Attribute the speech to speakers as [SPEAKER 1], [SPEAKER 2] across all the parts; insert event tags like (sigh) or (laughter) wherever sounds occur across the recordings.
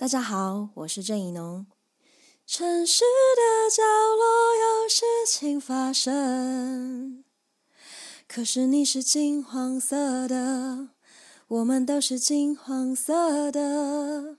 [SPEAKER 1] 大家好，我是郑宜农。城市的角落有事情发生，可是你是金黄色的，我们都是金黄色的。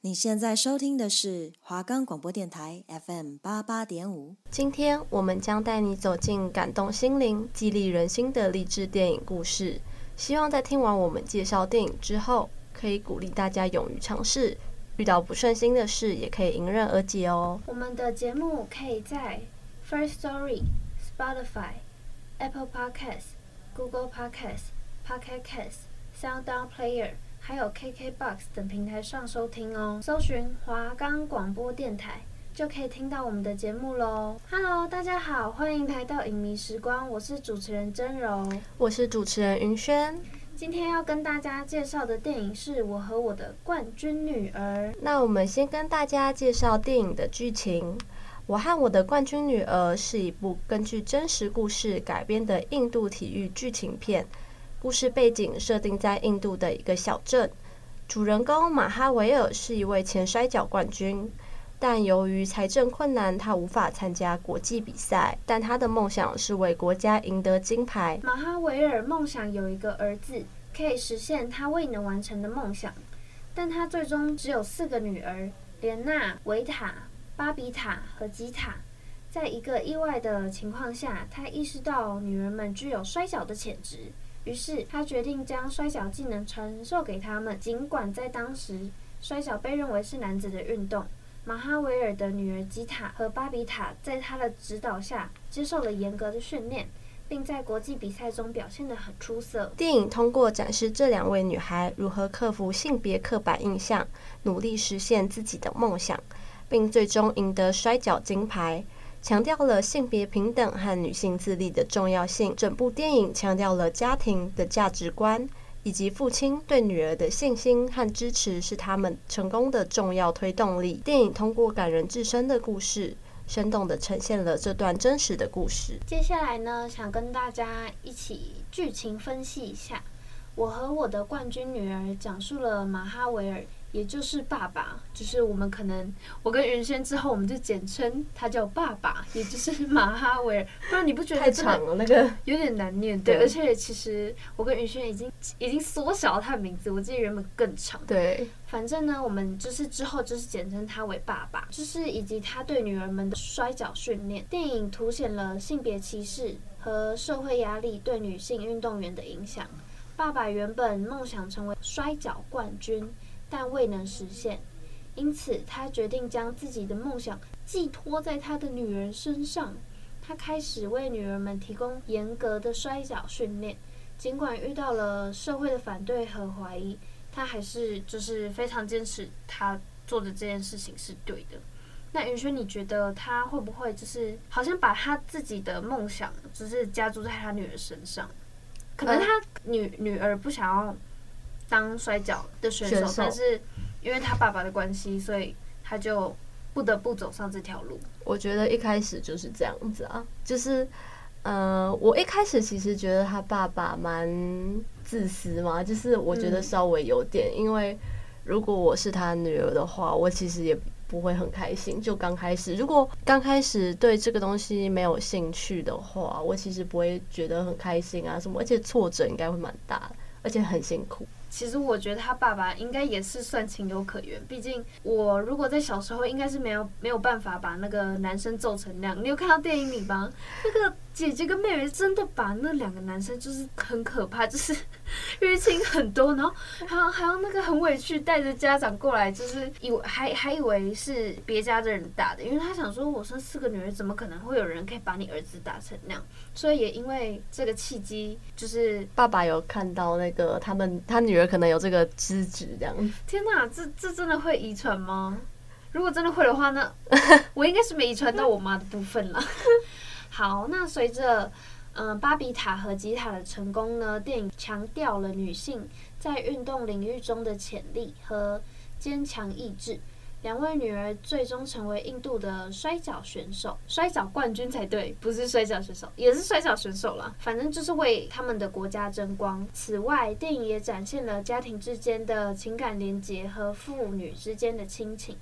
[SPEAKER 1] 你现在收听的是华冈广播电台 FM 八八点五。
[SPEAKER 2] 今天我们将带你走进感动心灵、激励人心的励志电影故事。希望在听完我们介绍电影之后，可以鼓励大家勇于尝试。遇到不顺心的事，也可以迎刃而解哦。
[SPEAKER 3] 我们的节目可以在 First Story、Spotify、Apple Podcasts、Google Podcasts、Pocket Casts、SoundOn Player，还有 KKBox 等平台上收听哦。搜寻华冈广播电台，就可以听到我们的节目喽。Hello，大家好，欢迎来到影迷时光，我是主持人真柔，
[SPEAKER 2] 我是主持人云轩。
[SPEAKER 3] 今天要跟大家介绍的电影是我和我的冠军女儿。
[SPEAKER 2] 那我们先跟大家介绍电影的剧情。我和我的冠军女儿是一部根据真实故事改编的印度体育剧情片。故事背景设定在印度的一个小镇，主人公马哈维尔是一位前摔角冠军。但由于财政困难，他无法参加国际比赛。但他的梦想是为国家赢得金牌。
[SPEAKER 3] 马哈维尔梦想有一个儿子，可以实现他未能完成的梦想。但他最终只有四个女儿：莲娜、维塔、巴比塔和吉塔。在一个意外的情况下，他意识到女人们具有摔跤的潜质，于是他决定将摔跤技能传授给他们。尽管在当时，摔跤被认为是男子的运动。马哈维尔的女儿吉塔和巴比塔在他的指导下接受了严格的训练，并在国际比赛中表现得很出色。
[SPEAKER 2] 电影通过展示这两位女孩如何克服性别刻板印象，努力实现自己的梦想，并最终赢得摔角金牌，强调了性别平等和女性自立的重要性。整部电影强调了家庭的价值观。以及父亲对女儿的信心和支持是他们成功的重要推动力。电影通过感人至深的故事，生动的呈现了这段真实的故事。
[SPEAKER 3] 接下来呢，想跟大家一起剧情分析一下。我和我的冠军女儿讲述了马哈维尔。也就是爸爸，就是我们可能我跟云轩之后，我们就简称他叫爸爸，也就是马哈维尔。不然你不觉得太长了？那个 (laughs) 有点难念，对。而且其实我跟云轩已经已经缩小了他的名字，我记得原本更长。
[SPEAKER 2] 对。
[SPEAKER 3] 反正呢，我们就是之后就是简称他为爸爸，就是以及他对女儿们的摔跤训练。电影凸显了性别歧视和社会压力对女性运动员的影响。爸爸原本梦想成为摔跤冠军。但未能实现，因此他决定将自己的梦想寄托在他的女儿身上。他开始为女儿们提供严格的摔角训练，尽管遇到了社会的反对和怀疑，他还是就是非常坚持他做的这件事情是对的。那云轩，你觉得他会不会就是好像把他自己的梦想只是加注在他女儿身上？可能他女女儿不想要。当摔跤的选手，选手，但是因为他爸爸的关系，所以他就不得不走上这条路。
[SPEAKER 2] 我觉得一开始就是这样子啊，就是，呃，我一开始其实觉得他爸爸蛮自私嘛，就是我觉得稍微有点，嗯、因为如果我是他女儿的话，我其实也不会很开心。就刚开始，如果刚开始对这个东西没有兴趣的话，我其实不会觉得很开心啊什么，而且挫折应该会蛮大，而且很辛苦。
[SPEAKER 3] 其实我觉得他爸爸应该也是算情有可原，毕竟我如果在小时候，应该是没有没有办法把那个男生揍成那样。你有看到电影里吗？那个。姐姐跟妹妹真的把那两个男生就是很可怕，就是 (laughs) 淤青很多，然后还有还有那个很委屈，带着家长过来，就是以为还还以为是别家的人打的，因为他想说，我生四个女儿，怎么可能会有人可以把你儿子打成那样？所以也因为这个契机，就是
[SPEAKER 2] 爸爸有看到那个他们他女儿可能有这个资质这样。(laughs)
[SPEAKER 3] 天哪，这这真的会遗传吗？如果真的会的话，那我应该是没遗传到我妈的部分了。好，那随着嗯巴比塔和吉塔的成功呢，电影强调了女性在运动领域中的潜力和坚强意志，两位女儿最终成为印度的摔角选手，摔角冠军才对，不是摔角选手，也是摔角选手啦。反正就是为他们的国家争光。此外，电影也展现了家庭之间的情感连结和父女之间的亲情。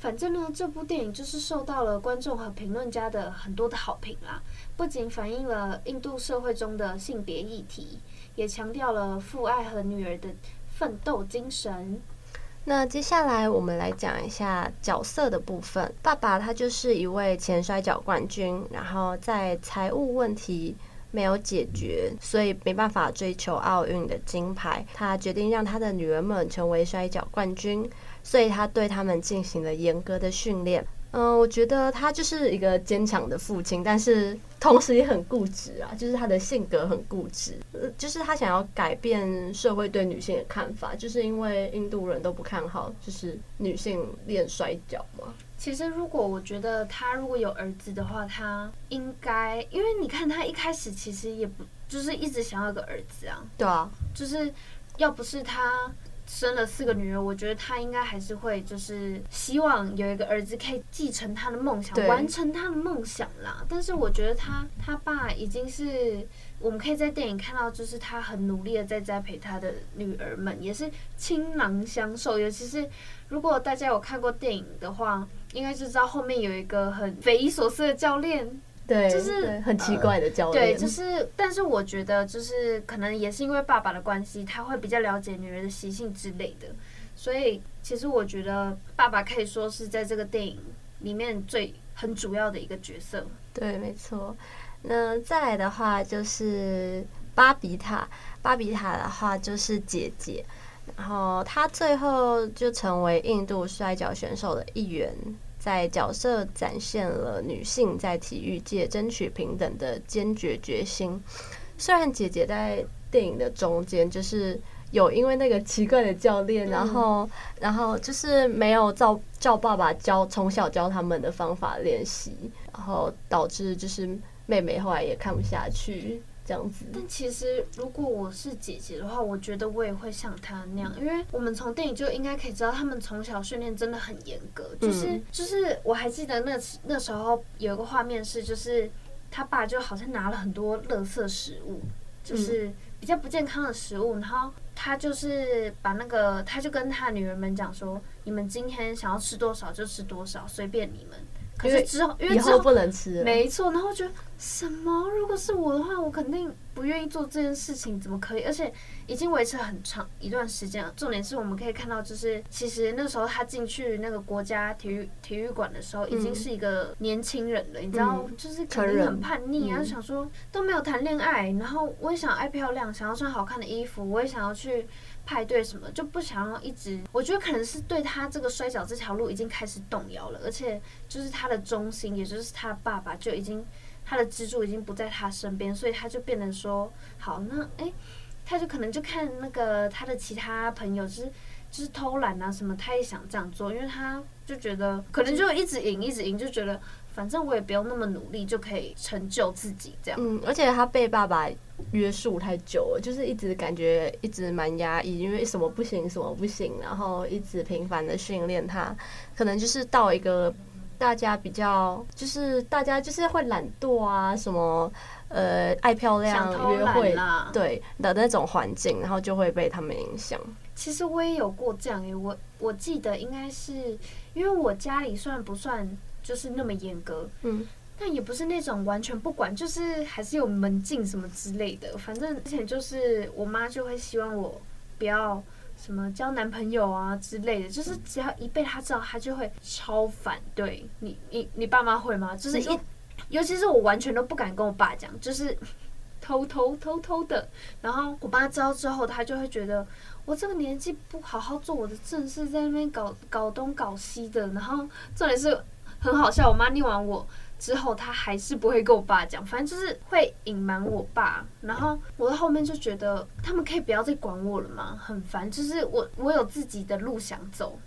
[SPEAKER 3] 反正呢，这部电影就是受到了观众和评论家的很多的好评啦。不仅反映了印度社会中的性别议题，也强调了父爱和女儿的奋斗精神。
[SPEAKER 2] 那接下来我们来讲一下角色的部分。爸爸他就是一位前摔角冠军，然后在财务问题没有解决，所以没办法追求奥运的金牌。他决定让他的女儿们成为摔角冠军，所以他对他们进行了严格的训练。嗯，我觉得他就是一个坚强的父亲，但是同时也很固执啊，就是他的性格很固执，呃，就是他想要改变社会对女性的看法，就是因为印度人都不看好就是女性练摔跤嘛。
[SPEAKER 3] 其实，如果我觉得他如果有儿子的话，他应该，因为你看他一开始其实也不就是一直想要个儿子啊，
[SPEAKER 2] 对啊，
[SPEAKER 3] 就是要不是他。生了四个女儿，我觉得他应该还是会，就是希望有一个儿子可以继承他的梦想，完成他的梦想啦。但是我觉得他他爸已经是，我们可以在电影看到，就是他很努力的在栽培他的女儿们，也是倾囊相授。尤其是如果大家有看过电影的话，应该就知道后面有一个很匪夷所思的教练。
[SPEAKER 2] 对，
[SPEAKER 3] 就是
[SPEAKER 2] 很奇怪的教练。
[SPEAKER 3] 对，就是，但是我觉得，就是可能也是因为爸爸的关系，他会比较了解女人的习性之类的。所以，其实我觉得爸爸可以说是在这个电影里面最很主要的一个角色。
[SPEAKER 2] 对，没错。那再来的话就是巴比塔，巴比塔的话就是姐姐，然后她最后就成为印度摔跤选手的一员。在角色展现了女性在体育界争取平等的坚决决心。虽然姐姐在电影的中间就是有因为那个奇怪的教练，然后然后就是没有照照爸爸教从小教他们的方法练习，然后导致就是妹妹后来也看不下去。这样子，
[SPEAKER 3] 但其实如果我是姐姐的话，我觉得我也会像她那样，因为我们从电影就应该可以知道，他们从小训练真的很严格。就是就是，我还记得那那时候有一个画面是，就是他爸就好像拿了很多垃圾食物，就是比较不健康的食物，然后他就是把那个，他就跟他女儿们讲说：“你们今天想要吃多少就吃多少，随便你们。”可是之后，因为之后
[SPEAKER 2] 不能吃，
[SPEAKER 3] 没错。然后觉得什么？如果是我的话，我肯定不愿意做这件事情，怎么可以？而且已经维持了很长一段时间了。重点是我们可以看到，就是其实那时候他进去那个国家体育体育馆的时候，已经是一个年轻人了。你知道，就是肯定很叛逆啊，想说都没有谈恋爱，然后我也想爱漂亮，想要穿好看的衣服，我也想要去。派对什么就不想要一直，我觉得可能是对他这个摔跤这条路已经开始动摇了，而且就是他的中心，也就是他爸爸就已经他的支柱已经不在他身边，所以他就变成说，好，那诶、他就可能就看那个他的其他朋友就是就是偷懒啊什么，他也想这样做，因为他就觉得可能就一直赢一直赢，就觉得反正我也不用那么努力就可以成就自己这样。
[SPEAKER 2] 嗯，而且他被爸爸。约束太久了，就是一直感觉一直蛮压抑，因为什么不行什么不行，然后一直频繁的训练他，可能就是到一个大家比较就是大家就是会懒惰啊，什么呃爱漂亮约会对的那种环境，然后就会被他们影响。
[SPEAKER 3] 其实我也有过这样诶，我我记得应该是因为我家里算不算就是那么严格，嗯。但也不是那种完全不管，就是还是有门禁什么之类的。反正之前就是我妈就会希望我不要什么交男朋友啊之类的，就是只要一被她知道，她就会超反对。你你你爸妈会吗？就是一，尤其是我完全都不敢跟我爸讲，就是偷偷偷偷的。然后我爸知道之后，他就会觉得我这个年纪不好好做我的正事，在那边搞搞东搞西的。然后重点是很好笑，我妈念完我。之后她还是不会跟我爸讲，反正就是会隐瞒我爸。然后我到后面就觉得他们可以不要再管我了吗？很烦，就是我我有自己的路想走。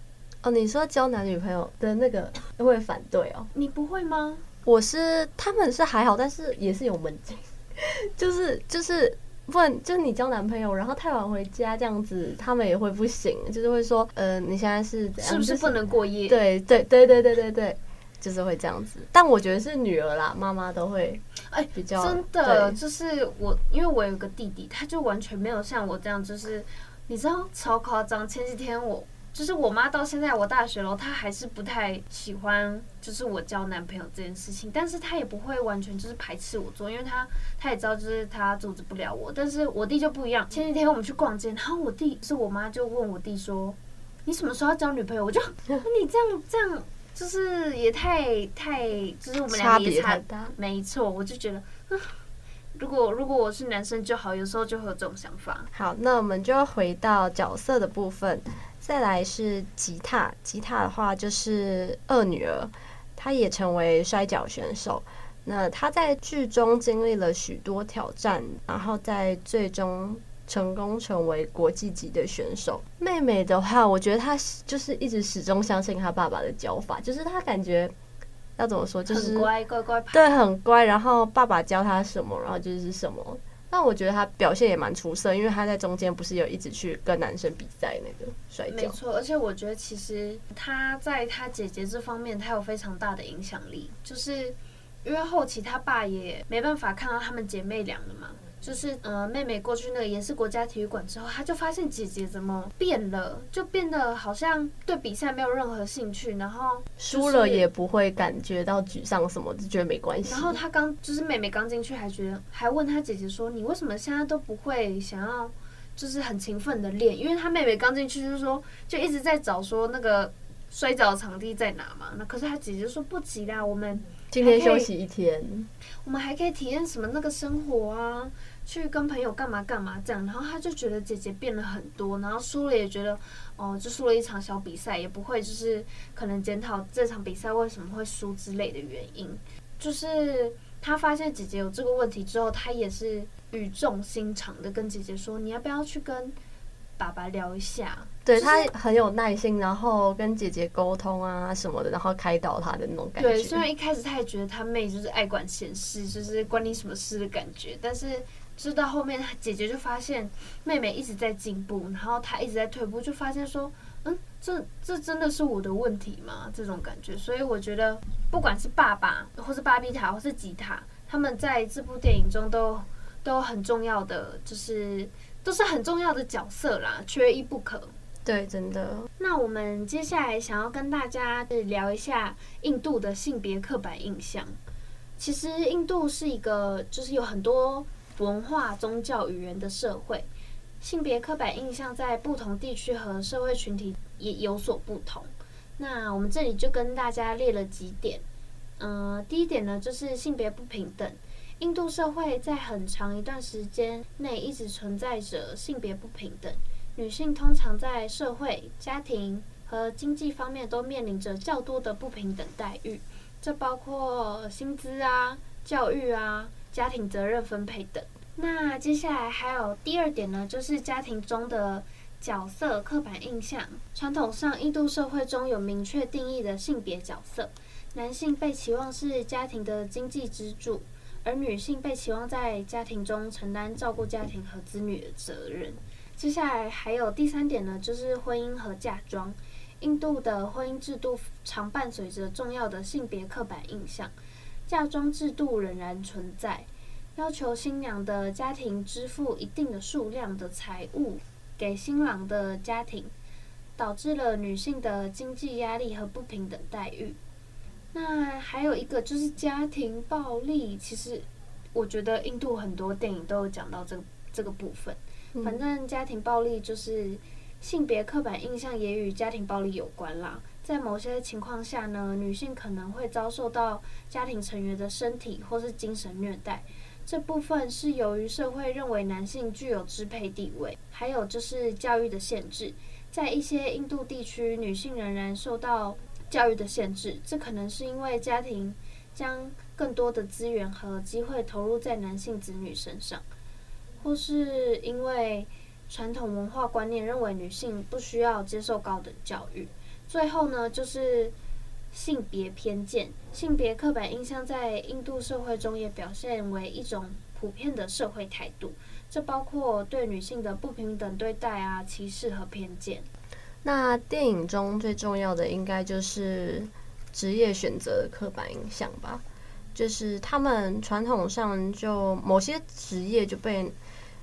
[SPEAKER 2] 哦，你说交男女朋友的那个会反对哦？
[SPEAKER 3] 你不会吗？
[SPEAKER 2] 我是他们是还好，但是也是有门禁，(laughs) 就是就是不然就是你交男朋友，然后太晚回家这样子，他们也会不行，就是会说，呃，你现在是怎样？
[SPEAKER 3] 是不是不能过夜？
[SPEAKER 2] 对对对对对对对，就是会这样子。但我觉得是女儿啦，妈妈都会哎比较、
[SPEAKER 3] 欸、真的，就是我，因为我有个弟弟，他就完全没有像我这样，就是你知道超夸张。前几天我。就是我妈到现在我大学了，她还是不太喜欢，就是我交男朋友这件事情。但是她也不会完全就是排斥我做，因为她她也知道就是她阻止不了我。但是我弟就不一样。前几天我们去逛街，然后我弟是我妈就问我弟说：“你什么时候要交女朋友？”我就 (laughs) 你这样这样，就是也太太，就是我们俩也差，差别太大。没错，我就觉得，如果如果我是男生就好，有时候就会有这种想法。
[SPEAKER 2] 好，那我们就要回到角色的部分。再来是吉他，吉他的话就是二女儿，她也成为摔跤选手。那她在剧中经历了许多挑战，然后在最终成功成为国际级的选手。妹妹的话，我觉得她就是一直始终相信她爸爸的教法，就是她感觉要怎么说，就是
[SPEAKER 3] 很乖乖乖，
[SPEAKER 2] 对，很乖。然后爸爸教她什么，然后就是什么。但我觉得她表现也蛮出色，因为她在中间不是有一直去跟男生比赛那个摔跤。
[SPEAKER 3] 没错，而且我觉得其实她在她姐姐这方面，她有非常大的影响力，就是因为后期她爸也没办法看到她们姐妹俩了嘛。就是呃，妹妹过去那个延世国家体育馆之后，她就发现姐姐怎么变了，就变得好像对比赛没有任何兴趣，然后
[SPEAKER 2] 输了也不会感觉到沮丧什么，就觉得没关系。
[SPEAKER 3] 然后她刚就是妹妹刚进去，还觉得还问她姐姐说：“你为什么现在都不会想要，就是很勤奋的练？”因为她妹妹刚进去就是说，就一直在找说那个摔跤场地在哪嘛。那可是她姐姐说：“不急啦，我们
[SPEAKER 2] 今天休息一天，
[SPEAKER 3] 我们还可以体验什么那个生活啊。”去跟朋友干嘛干嘛这样，然后他就觉得姐姐变了很多，然后输了也觉得，哦，就输了一场小比赛，也不会就是可能检讨这场比赛为什么会输之类的原因。就是他发现姐姐有这个问题之后，他也是语重心长的跟姐姐说：“你要不要去跟爸爸聊一下？”
[SPEAKER 2] 对，他很有耐心，然后跟姐姐沟通啊什么的，然后开导他的那种感觉。
[SPEAKER 3] 对，虽然一开始他也觉得他妹就是爱管闲事，就是关你什么事的感觉，但是。直到后面，姐姐就发现妹妹一直在进步，然后她一直在退步，就发现说，嗯，这这真的是我的问题吗？这种感觉，所以我觉得，不管是爸爸，或是巴比塔，或是吉他，他们在这部电影中都都很重要的，就是都是很重要的角色啦，缺一不可。
[SPEAKER 2] 对，真的。
[SPEAKER 3] 那我们接下来想要跟大家聊一下印度的性别刻板印象。其实印度是一个，就是有很多。文化、宗教、语言的社会，性别刻板印象在不同地区和社会群体也有所不同。那我们这里就跟大家列了几点。嗯、第一点呢，就是性别不平等。印度社会在很长一段时间内一直存在着性别不平等，女性通常在社会、家庭和经济方面都面临着较多的不平等待遇，这包括薪资啊、教育啊。家庭责任分配等。那接下来还有第二点呢，就是家庭中的角色刻板印象。传统上，印度社会中有明确定义的性别角色，男性被期望是家庭的经济支柱，而女性被期望在家庭中承担照顾家庭和子女的责任。接下来还有第三点呢，就是婚姻和嫁妆。印度的婚姻制度常伴随着重要的性别刻板印象。嫁妆制度仍然存在，要求新娘的家庭支付一定的数量的财物给新郎的家庭，导致了女性的经济压力和不平等待遇。那还有一个就是家庭暴力，其实我觉得印度很多电影都有讲到这个这个部分。反正家庭暴力就是性别刻板印象也与家庭暴力有关啦。在某些情况下呢，女性可能会遭受到家庭成员的身体或是精神虐待。这部分是由于社会认为男性具有支配地位，还有就是教育的限制。在一些印度地区，女性仍然受到教育的限制。这可能是因为家庭将更多的资源和机会投入在男性子女身上，或是因为传统文化观念认为女性不需要接受高等教育。最后呢，就是性别偏见、性别刻板印象在印度社会中也表现为一种普遍的社会态度。这包括对女性的不平等对待啊、歧视和偏见。
[SPEAKER 2] 那电影中最重要的应该就是职业选择的刻板印象吧，就是他们传统上就某些职业就被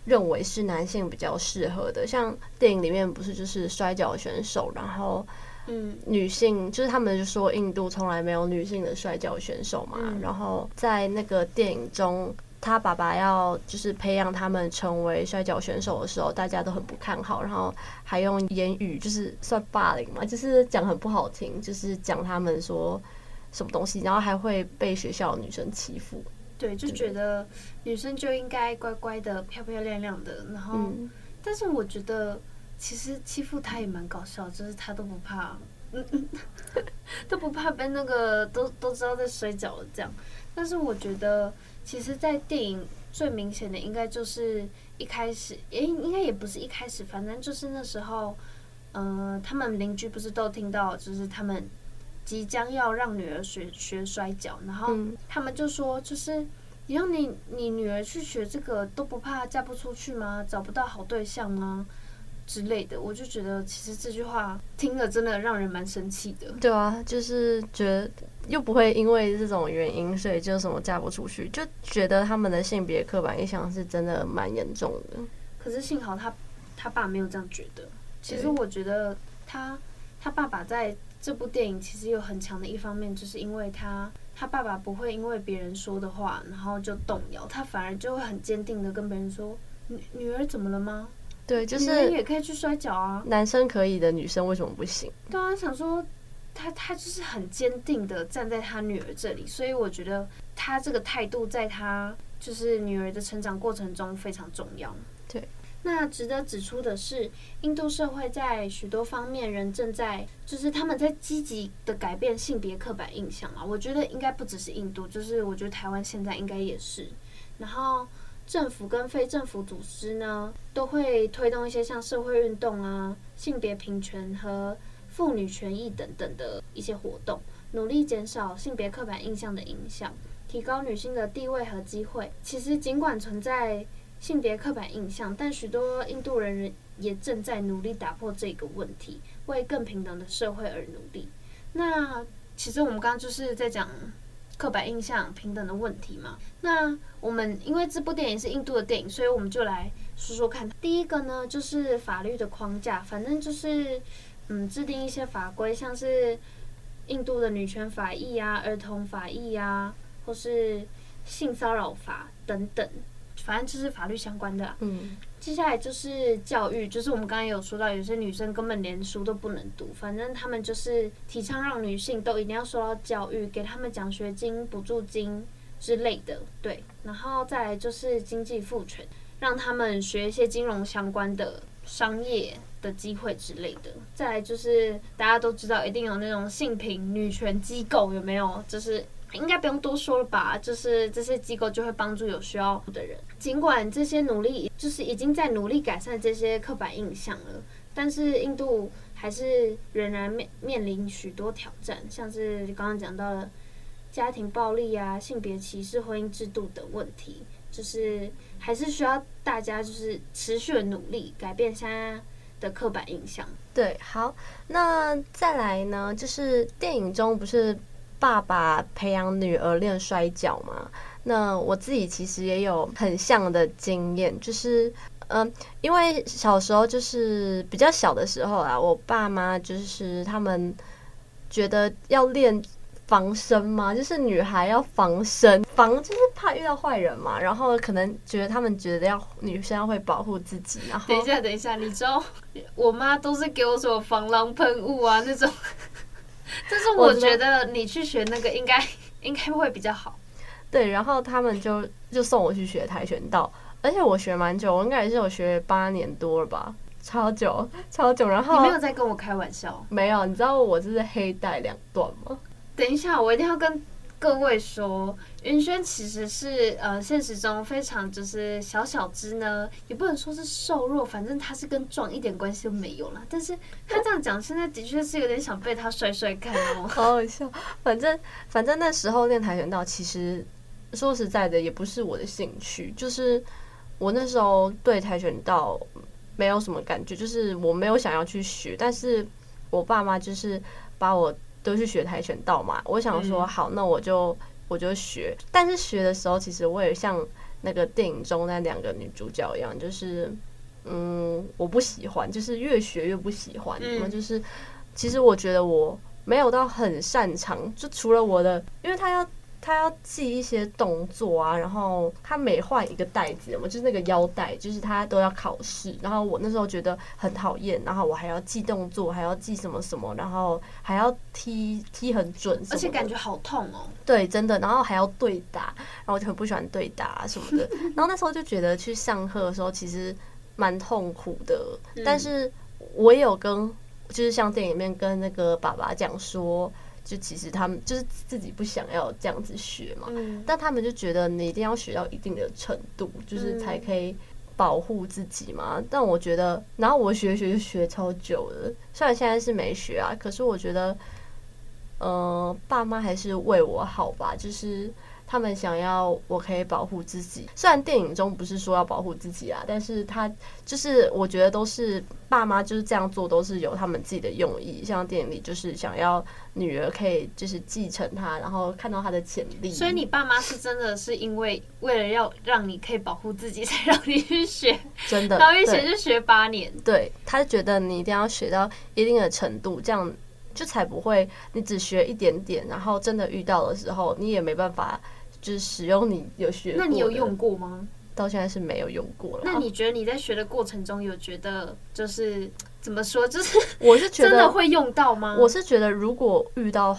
[SPEAKER 2] 认为是男性比较适合的，像电影里面不是就是摔跤选手，然后嗯，女性就是他们就说印度从来没有女性的摔跤选手嘛，然后在那个电影中。他爸爸要就是培养他们成为摔跤选手的时候，大家都很不看好，然后还用言语就是算霸凌嘛，就是讲很不好听，就是讲他们说什么东西，然后还会被学校的女生欺负。
[SPEAKER 3] 对，就觉得女生就应该乖乖的、漂漂亮亮的。然后，嗯、但是我觉得其实欺负他也蛮搞笑，就是他都不怕，嗯嗯，(laughs) 都不怕被那个都都知道在摔跤了这样。但是我觉得。其实，在电影最明显的应该就是一开始，诶，应该也不是一开始，反正就是那时候，嗯、呃，他们邻居不是都听到，就是他们即将要让女儿学学摔跤，然后他们就说，就是你让你你女儿去学这个都不怕嫁不出去吗？找不到好对象吗？之类的，我就觉得其实这句话听了真的让人蛮生气的。
[SPEAKER 2] 对啊，就是觉得又不会因为这种原因，所以就什么嫁不出去，就觉得他们的性别刻板印象是真的蛮严重的。
[SPEAKER 3] 可是幸好他他爸没有这样觉得。其实我觉得他他爸爸在这部电影其实有很强的一方面，就是因为他他爸爸不会因为别人说的话然后就动摇，他反而就会很坚定的跟别人说：“女女儿怎么了吗？”
[SPEAKER 2] 对，就是
[SPEAKER 3] 也可以去摔跤啊。
[SPEAKER 2] 男生可以的，女生为什么不行？
[SPEAKER 3] 对啊，想说他他就是很坚定的站在他女儿这里，所以我觉得他这个态度在他就是女儿的成长过程中非常重要。
[SPEAKER 2] 对，
[SPEAKER 3] 那值得指出的是，印度社会在许多方面仍正在就是他们在积极的改变性别刻板印象嘛。我觉得应该不只是印度，就是我觉得台湾现在应该也是。然后。政府跟非政府组织呢，都会推动一些像社会运动啊、性别平权和妇女权益等等的一些活动，努力减少性别刻板印象的影响，提高女性的地位和机会。其实，尽管存在性别刻板印象，但许多印度人也正在努力打破这个问题，为更平等的社会而努力。那其实我们刚刚就是在讲。刻板印象、平等的问题嘛？那我们因为这部电影是印度的电影，所以我们就来说说看。第一个呢，就是法律的框架，反正就是嗯，制定一些法规，像是印度的女权法益啊、儿童法益啊，或是性骚扰法等等，反正就是法律相关的啊。嗯。接下来就是教育，就是我们刚刚有说到，有些女生根本连书都不能读，反正他们就是提倡让女性都一定要受到教育，给他们奖学金、补助金之类的，对。然后再来就是经济赋权，让他们学一些金融相关的商业的机会之类的。再来就是大家都知道，一定有那种性平女权机构，有没有？就是。应该不用多说了吧，就是这些机构就会帮助有需要的人。尽管这些努力就是已经在努力改善这些刻板印象了，但是印度还是仍然面面临许多挑战，像是刚刚讲到的家庭暴力啊、性别歧视、婚姻制度等问题，就是还是需要大家就是持续的努力改变现在的刻板印象。
[SPEAKER 2] 对，好，那再来呢，就是电影中不是。爸爸培养女儿练摔跤嘛？那我自己其实也有很像的经验，就是，嗯，因为小时候就是比较小的时候啊，我爸妈就是他们觉得要练防身嘛，就是女孩要防身，防就是怕遇到坏人嘛，然后可能觉得他们觉得要女生要会保护自己。然后
[SPEAKER 3] 等一下，等一下，你知道我妈都是给我什么防狼喷雾啊那种。但是我觉得你去学那个应该应该会比较好。
[SPEAKER 2] 对，然后他们就就送我去学跆拳道，而且我学蛮久，我应该也是有学八年多了吧，超久超久。然后
[SPEAKER 3] 你没有在跟我开玩笑？
[SPEAKER 2] 没有，你知道我这是黑带两段吗？
[SPEAKER 3] 等一下，我一定要跟。各位说，云轩其实是呃，现实中非常就是小小只呢，也不能说是瘦弱，反正他是跟壮一点关系都没有了。但是他这样讲，现在的确是有点想被他摔摔看哦，(laughs)
[SPEAKER 2] 好好笑。反正反正那时候练跆拳道，其实说实在的，也不是我的兴趣，就是我那时候对跆拳道没有什么感觉，就是我没有想要去学，但是我爸妈就是把我都去学跆拳道嘛。我想说，好，那我就我就学。但是学的时候，其实我也像那个电影中那两个女主角一样，就是嗯，我不喜欢，就是越学越不喜欢。那么就是，其实我觉得我。没有到很擅长，就除了我的，因为他要他要记一些动作啊，然后他每换一个袋子，我就是那个腰带，就是他都要考试，然后我那时候觉得很讨厌，然后我还要记动作，还要记什么什么，然后还要踢踢很准，
[SPEAKER 3] 而且感觉好痛哦。
[SPEAKER 2] 对，真的，(laughs) 然后还要对打，然后我就很不喜欢对打啊什么的，然后那时候就觉得去上课的时候其实蛮痛苦的，但是我也有跟。就是像电影里面跟那个爸爸讲说，就其实他们就是自己不想要这样子学嘛，但他们就觉得你一定要学到一定的程度，就是才可以保护自己嘛。但我觉得，然后我学学就学超久了，虽然现在是没学啊，可是我觉得，呃，爸妈还是为我好吧，就是。他们想要我可以保护自己，虽然电影中不是说要保护自己啊，但是他就是我觉得都是爸妈就是这样做，都是有他们自己的用意。像电影里就是想要女儿可以就是继承他，然后看到他的潜力。
[SPEAKER 3] 所以你爸妈是真的是因为为了要让你可以保护自己，才让你去学，
[SPEAKER 2] 真的，
[SPEAKER 3] 然后一学就学八年。
[SPEAKER 2] 对，他觉得你一定要学到一定的程度，这样就才不会你只学一点点，然后真的遇到的时候你也没办法。就是使用你有学，
[SPEAKER 3] 那你有用过吗？
[SPEAKER 2] 到现在是没有用过了。
[SPEAKER 3] 那你觉得你在学的过程中有觉得就是怎么说？就是 (laughs)
[SPEAKER 2] 我是觉得
[SPEAKER 3] 真的会用到吗？
[SPEAKER 2] 我是觉得如果遇到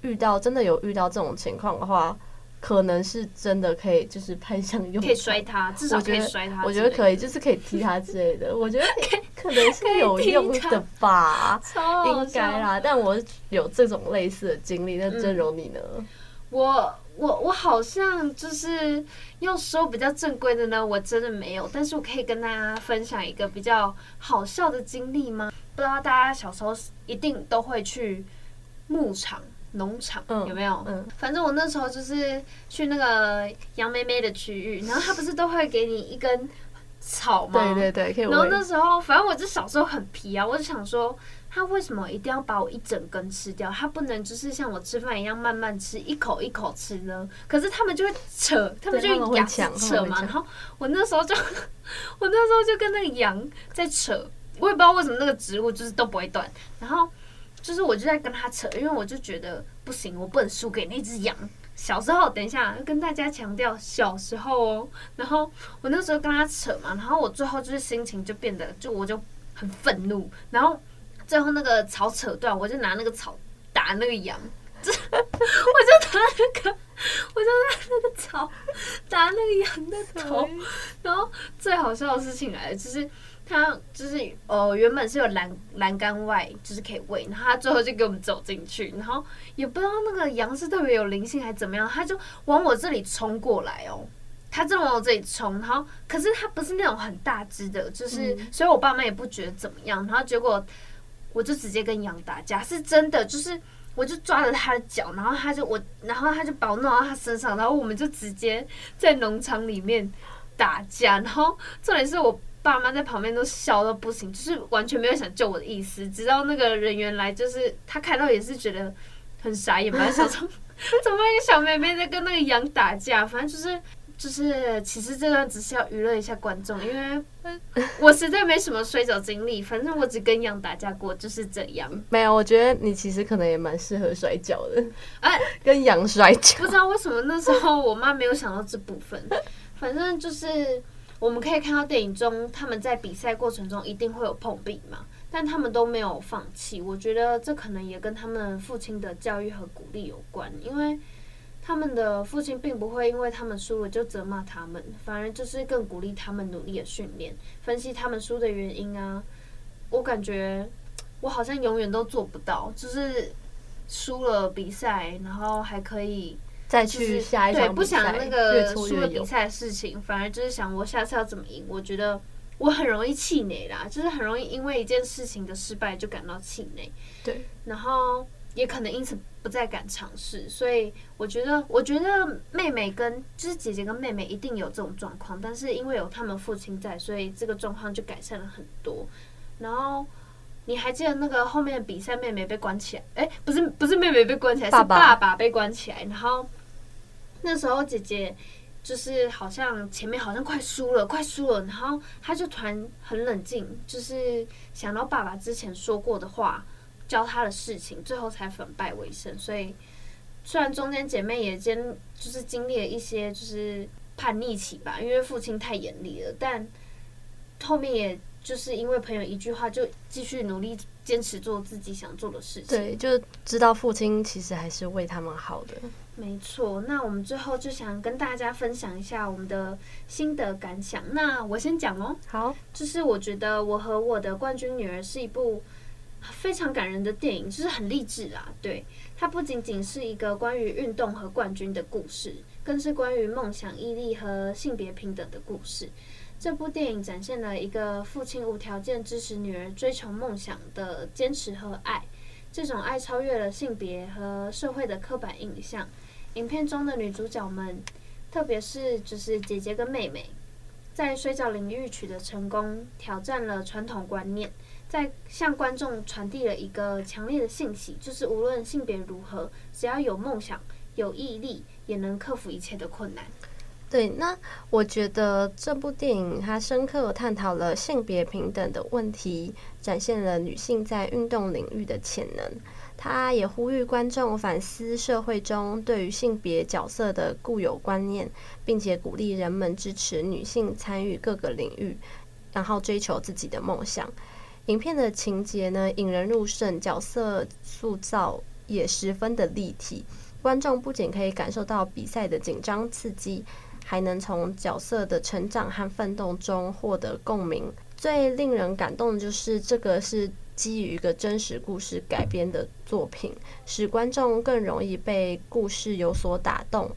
[SPEAKER 2] 遇到真的有遇到这种情况的话，可能是真的可以就是派上用场，
[SPEAKER 3] 可以摔他，(laughs) 至少可以摔他。
[SPEAKER 2] 我觉得可以，就是可以踢他之类的。我觉得可 (laughs) 能是有用的吧，应该啦。但我有这种类似的经历，那真柔你呢？
[SPEAKER 3] 我。我我好像就是要说比较正规的呢，我真的没有。但是我可以跟大家分享一个比较好笑的经历吗？不知道大家小时候一定都会去牧场、农场，有没有？嗯，反正我那时候就是去那个杨妹妹的区域，然后她不是都会给你一根草吗？
[SPEAKER 2] 对对对，
[SPEAKER 3] 然后那时候，反正我就小时候很皮啊，我就想说。他为什么一定要把我一整根吃掉？他不能就是像我吃饭一样慢慢吃，一口一口吃呢？可是他们就会扯，他们就牙齿扯嘛。然后我那时候就，(laughs) 我那时候就跟那个羊在扯，我也不知道为什么那个植物就是都不会断。然后就是我就在跟他扯，因为我就觉得不行，我不能输给那只羊。小时候，等一下跟大家强调小时候哦。然后我那时候跟他扯嘛，然后我最后就是心情就变得就我就很愤怒，然后。最后那个草扯断，我就拿那个草打那个羊，(laughs) 我就拿那个，我就拿那个草打那个羊的头。然后最好笑的事情来了，就是他就是呃原本是有栏栏杆外就是可以喂，然后他最后就给我们走进去，然后也不知道那个羊是特别有灵性还是怎么样，他就往我这里冲过来哦，他正往我这里冲，然后可是他不是那种很大只的，就是所以我爸妈也不觉得怎么样，然后结果。我就直接跟羊打架，是真的，就是我就抓着他的脚，然后他就我，然后他就把我弄到他身上，然后我们就直接在农场里面打架，然后重点是我爸妈在旁边都笑到不行，就是完全没有想救我的意思，直到那个人员来，就是他看到也是觉得很傻眼吧，想说 (laughs) 怎么一个小妹妹在跟那个羊打架，反正就是。就是，其实这段只是要娱乐一下观众，因为 (laughs) 我实在没什么摔跤经历，反正我只跟羊打架过，就是这样。
[SPEAKER 2] 没有，我觉得你其实可能也蛮适合摔跤的，哎，跟羊摔跤。
[SPEAKER 3] 不知道为什么那时候我妈没有想到这部分，反正就是我们可以看到电影中他们在比赛过程中一定会有碰壁嘛，但他们都没有放弃。我觉得这可能也跟他们父亲的教育和鼓励有关，因为。他们的父亲并不会因为他们输了就责骂他们，反而就是更鼓励他们努力的训练，分析他们输的原因啊。我感觉我好像永远都做不到，就是输了比赛，然后还可以
[SPEAKER 2] 再去下一场比赛，
[SPEAKER 3] 对，不想那个输了比赛的事情，反而就是想我下次要怎么赢。我觉得我很容易气馁啦，就是很容易因为一件事情的失败就感到气馁。
[SPEAKER 2] 对，
[SPEAKER 3] 然后。也可能因此不再敢尝试。所以我觉得，我觉得妹妹跟就是姐姐跟妹妹一定有这种状况，但是因为有他们父亲在，所以这个状况就改善了很多。然后你还记得那个后面的比赛，妹妹被关起来？哎，不是，不是妹妹被关起来，是爸爸被关起来。然后那时候姐姐。就是好像前面好像快输了，快输了，然后她就突然很冷静，就是想到爸爸之前说过的话，教她的事情，最后才反败为胜。所以虽然中间姐妹也经就是经历了一些就是叛逆期吧，因为父亲太严厉了，但后面也就是因为朋友一句话，就继续努力坚持做自己想做的事情。
[SPEAKER 2] 对，就知道父亲其实还是为他们好的。
[SPEAKER 3] 没错，那我们最后就想跟大家分享一下我们的心得感想。那我先讲哦。
[SPEAKER 2] 好，
[SPEAKER 3] 就是我觉得《我和我的冠军女儿》是一部非常感人的电影，就是很励志啊。对，它不仅仅是一个关于运动和冠军的故事，更是关于梦想、毅力和性别平等的故事。这部电影展现了一个父亲无条件支持女儿追求梦想的坚持和爱，这种爱超越了性别和社会的刻板印象。影片中的女主角们，特别是就是姐姐跟妹妹，在摔角领域取得成功，挑战了传统观念，在向观众传递了一个强烈的信息，就是无论性别如何，只要有梦想、有毅力，也能克服一切的困难。
[SPEAKER 2] 对，那我觉得这部电影它深刻探讨了性别平等的问题，展现了女性在运动领域的潜能。它也呼吁观众反思社会中对于性别角色的固有观念，并且鼓励人们支持女性参与各个领域，然后追求自己的梦想。影片的情节呢，引人入胜，角色塑造也十分的立体。观众不仅可以感受到比赛的紧张刺激，还能从角色的成长和奋斗中获得共鸣。最令人感动的就是这个是。基于一个真实故事改编的作品，使观众更容易被故事有所打动。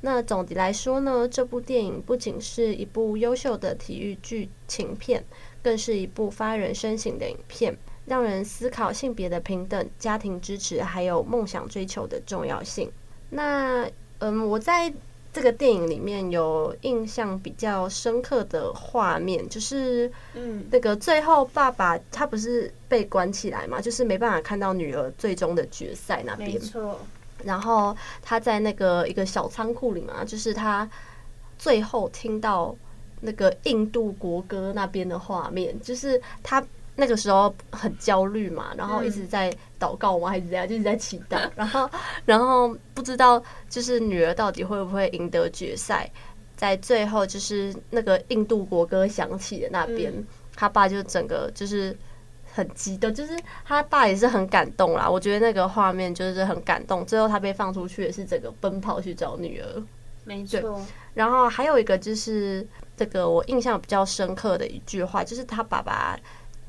[SPEAKER 2] 那总的来说呢，这部电影不仅是一部优秀的体育剧情片，更是一部发人深省的影片，让人思考性别的平等、家庭支持还有梦想追求的重要性。那嗯，我在。这个电影里面有印象比较深刻的画面，就是嗯，那个最后爸爸他不是被关起来嘛，就是没办法看到女儿最终的决赛那边。
[SPEAKER 3] 没错。
[SPEAKER 2] 然后他在那个一个小仓库里嘛，就是他最后听到那个印度国歌那边的画面，就是他。那个时候很焦虑嘛，然后一直在祷告嘛，还是怎样，就一直在祈祷。(laughs) 然后，然后不知道就是女儿到底会不会赢得决赛。在最后，就是那个印度国歌响起的那边，他爸就整个就是很激动，就是他爸也是很感动啦。我觉得那个画面就是很感动。最后他被放出去也是整个奔跑去找女儿，
[SPEAKER 3] 没错。
[SPEAKER 2] 然后还有一个就是这个我印象比较深刻的一句话，就是他爸爸。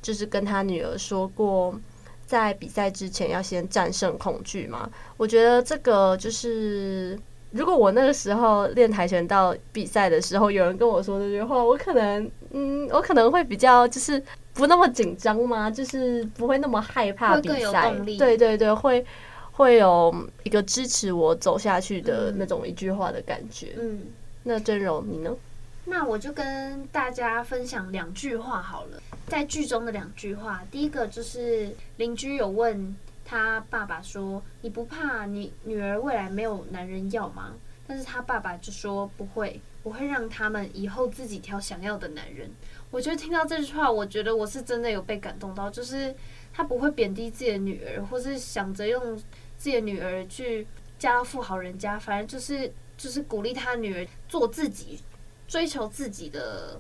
[SPEAKER 2] 就是跟他女儿说过，在比赛之前要先战胜恐惧嘛。我觉得这个就是，如果我那个时候练跆拳道比赛的时候，有人跟我说这句话，我可能，嗯，我可能会比较就是不那么紧张嘛，就是不会那么害怕比赛。对对对，会会有一个支持我走下去的那种一句话的感觉。嗯，那真柔你呢？
[SPEAKER 3] 那我就跟大家分享两句话好了，在剧中的两句话，第一个就是邻居有问他爸爸说：“你不怕你女儿未来没有男人要吗？”但是他爸爸就说：“不会，我会让他们以后自己挑想要的男人。”我觉得听到这句话，我觉得我是真的有被感动到，就是他不会贬低自己的女儿，或是想着用自己的女儿去嫁到富豪人家，反正就是就是鼓励他女儿做自己。追求自己的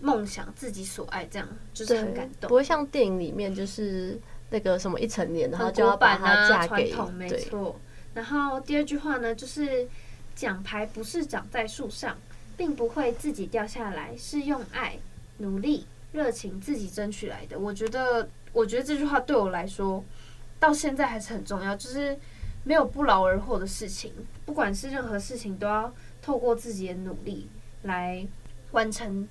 [SPEAKER 3] 梦想，自己所爱，这样就是很感动。
[SPEAKER 2] 不会像电影里面，就是那个什么一成年，然后就要把她嫁给。
[SPEAKER 3] 传统没错。然后第二句话呢，就是奖牌不是长在树上，并不会自己掉下来，是用爱、努力、热情自己争取来的。我觉得，我觉得这句话对我来说，到现在还是很重要。就是没有不劳而获的事情，不管是任何事情，都要透过自己的努力。来完成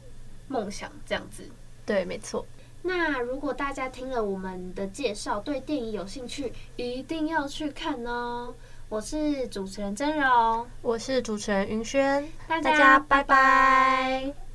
[SPEAKER 3] 梦想，这样子。
[SPEAKER 2] 对，没错。
[SPEAKER 3] 那如果大家听了我们的介绍，对电影有兴趣，一定要去看哦。我是主持人真柔，
[SPEAKER 2] 我是主持人云轩，
[SPEAKER 3] 大家拜拜。